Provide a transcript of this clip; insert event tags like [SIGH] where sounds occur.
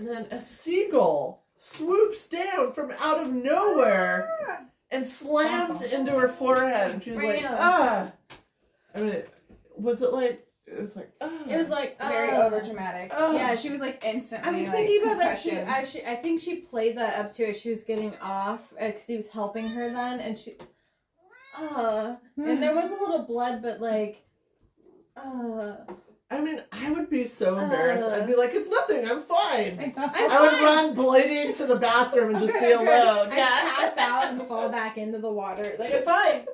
and then a seagull swoops down from out of nowhere and slams into her forehead. And she was like, ah. I mean, it, was it like, it was like, ah. It was like Very uh, over dramatic. Oh. Yeah, she was like instantly. I instantly was like thinking about that too. concussion. I, she, I think she played that up to it. She was getting off because he was helping her then, and she, uh, and there was a little blood, but like, uh, I mean, I would be so embarrassed. I'd be uh. like, it's nothing, I'm fine. I'm I would fine. run bleeding to the bathroom and just be [LAUGHS] alone. I Yeah. pass out and fall back into the water. Like, I'm fine.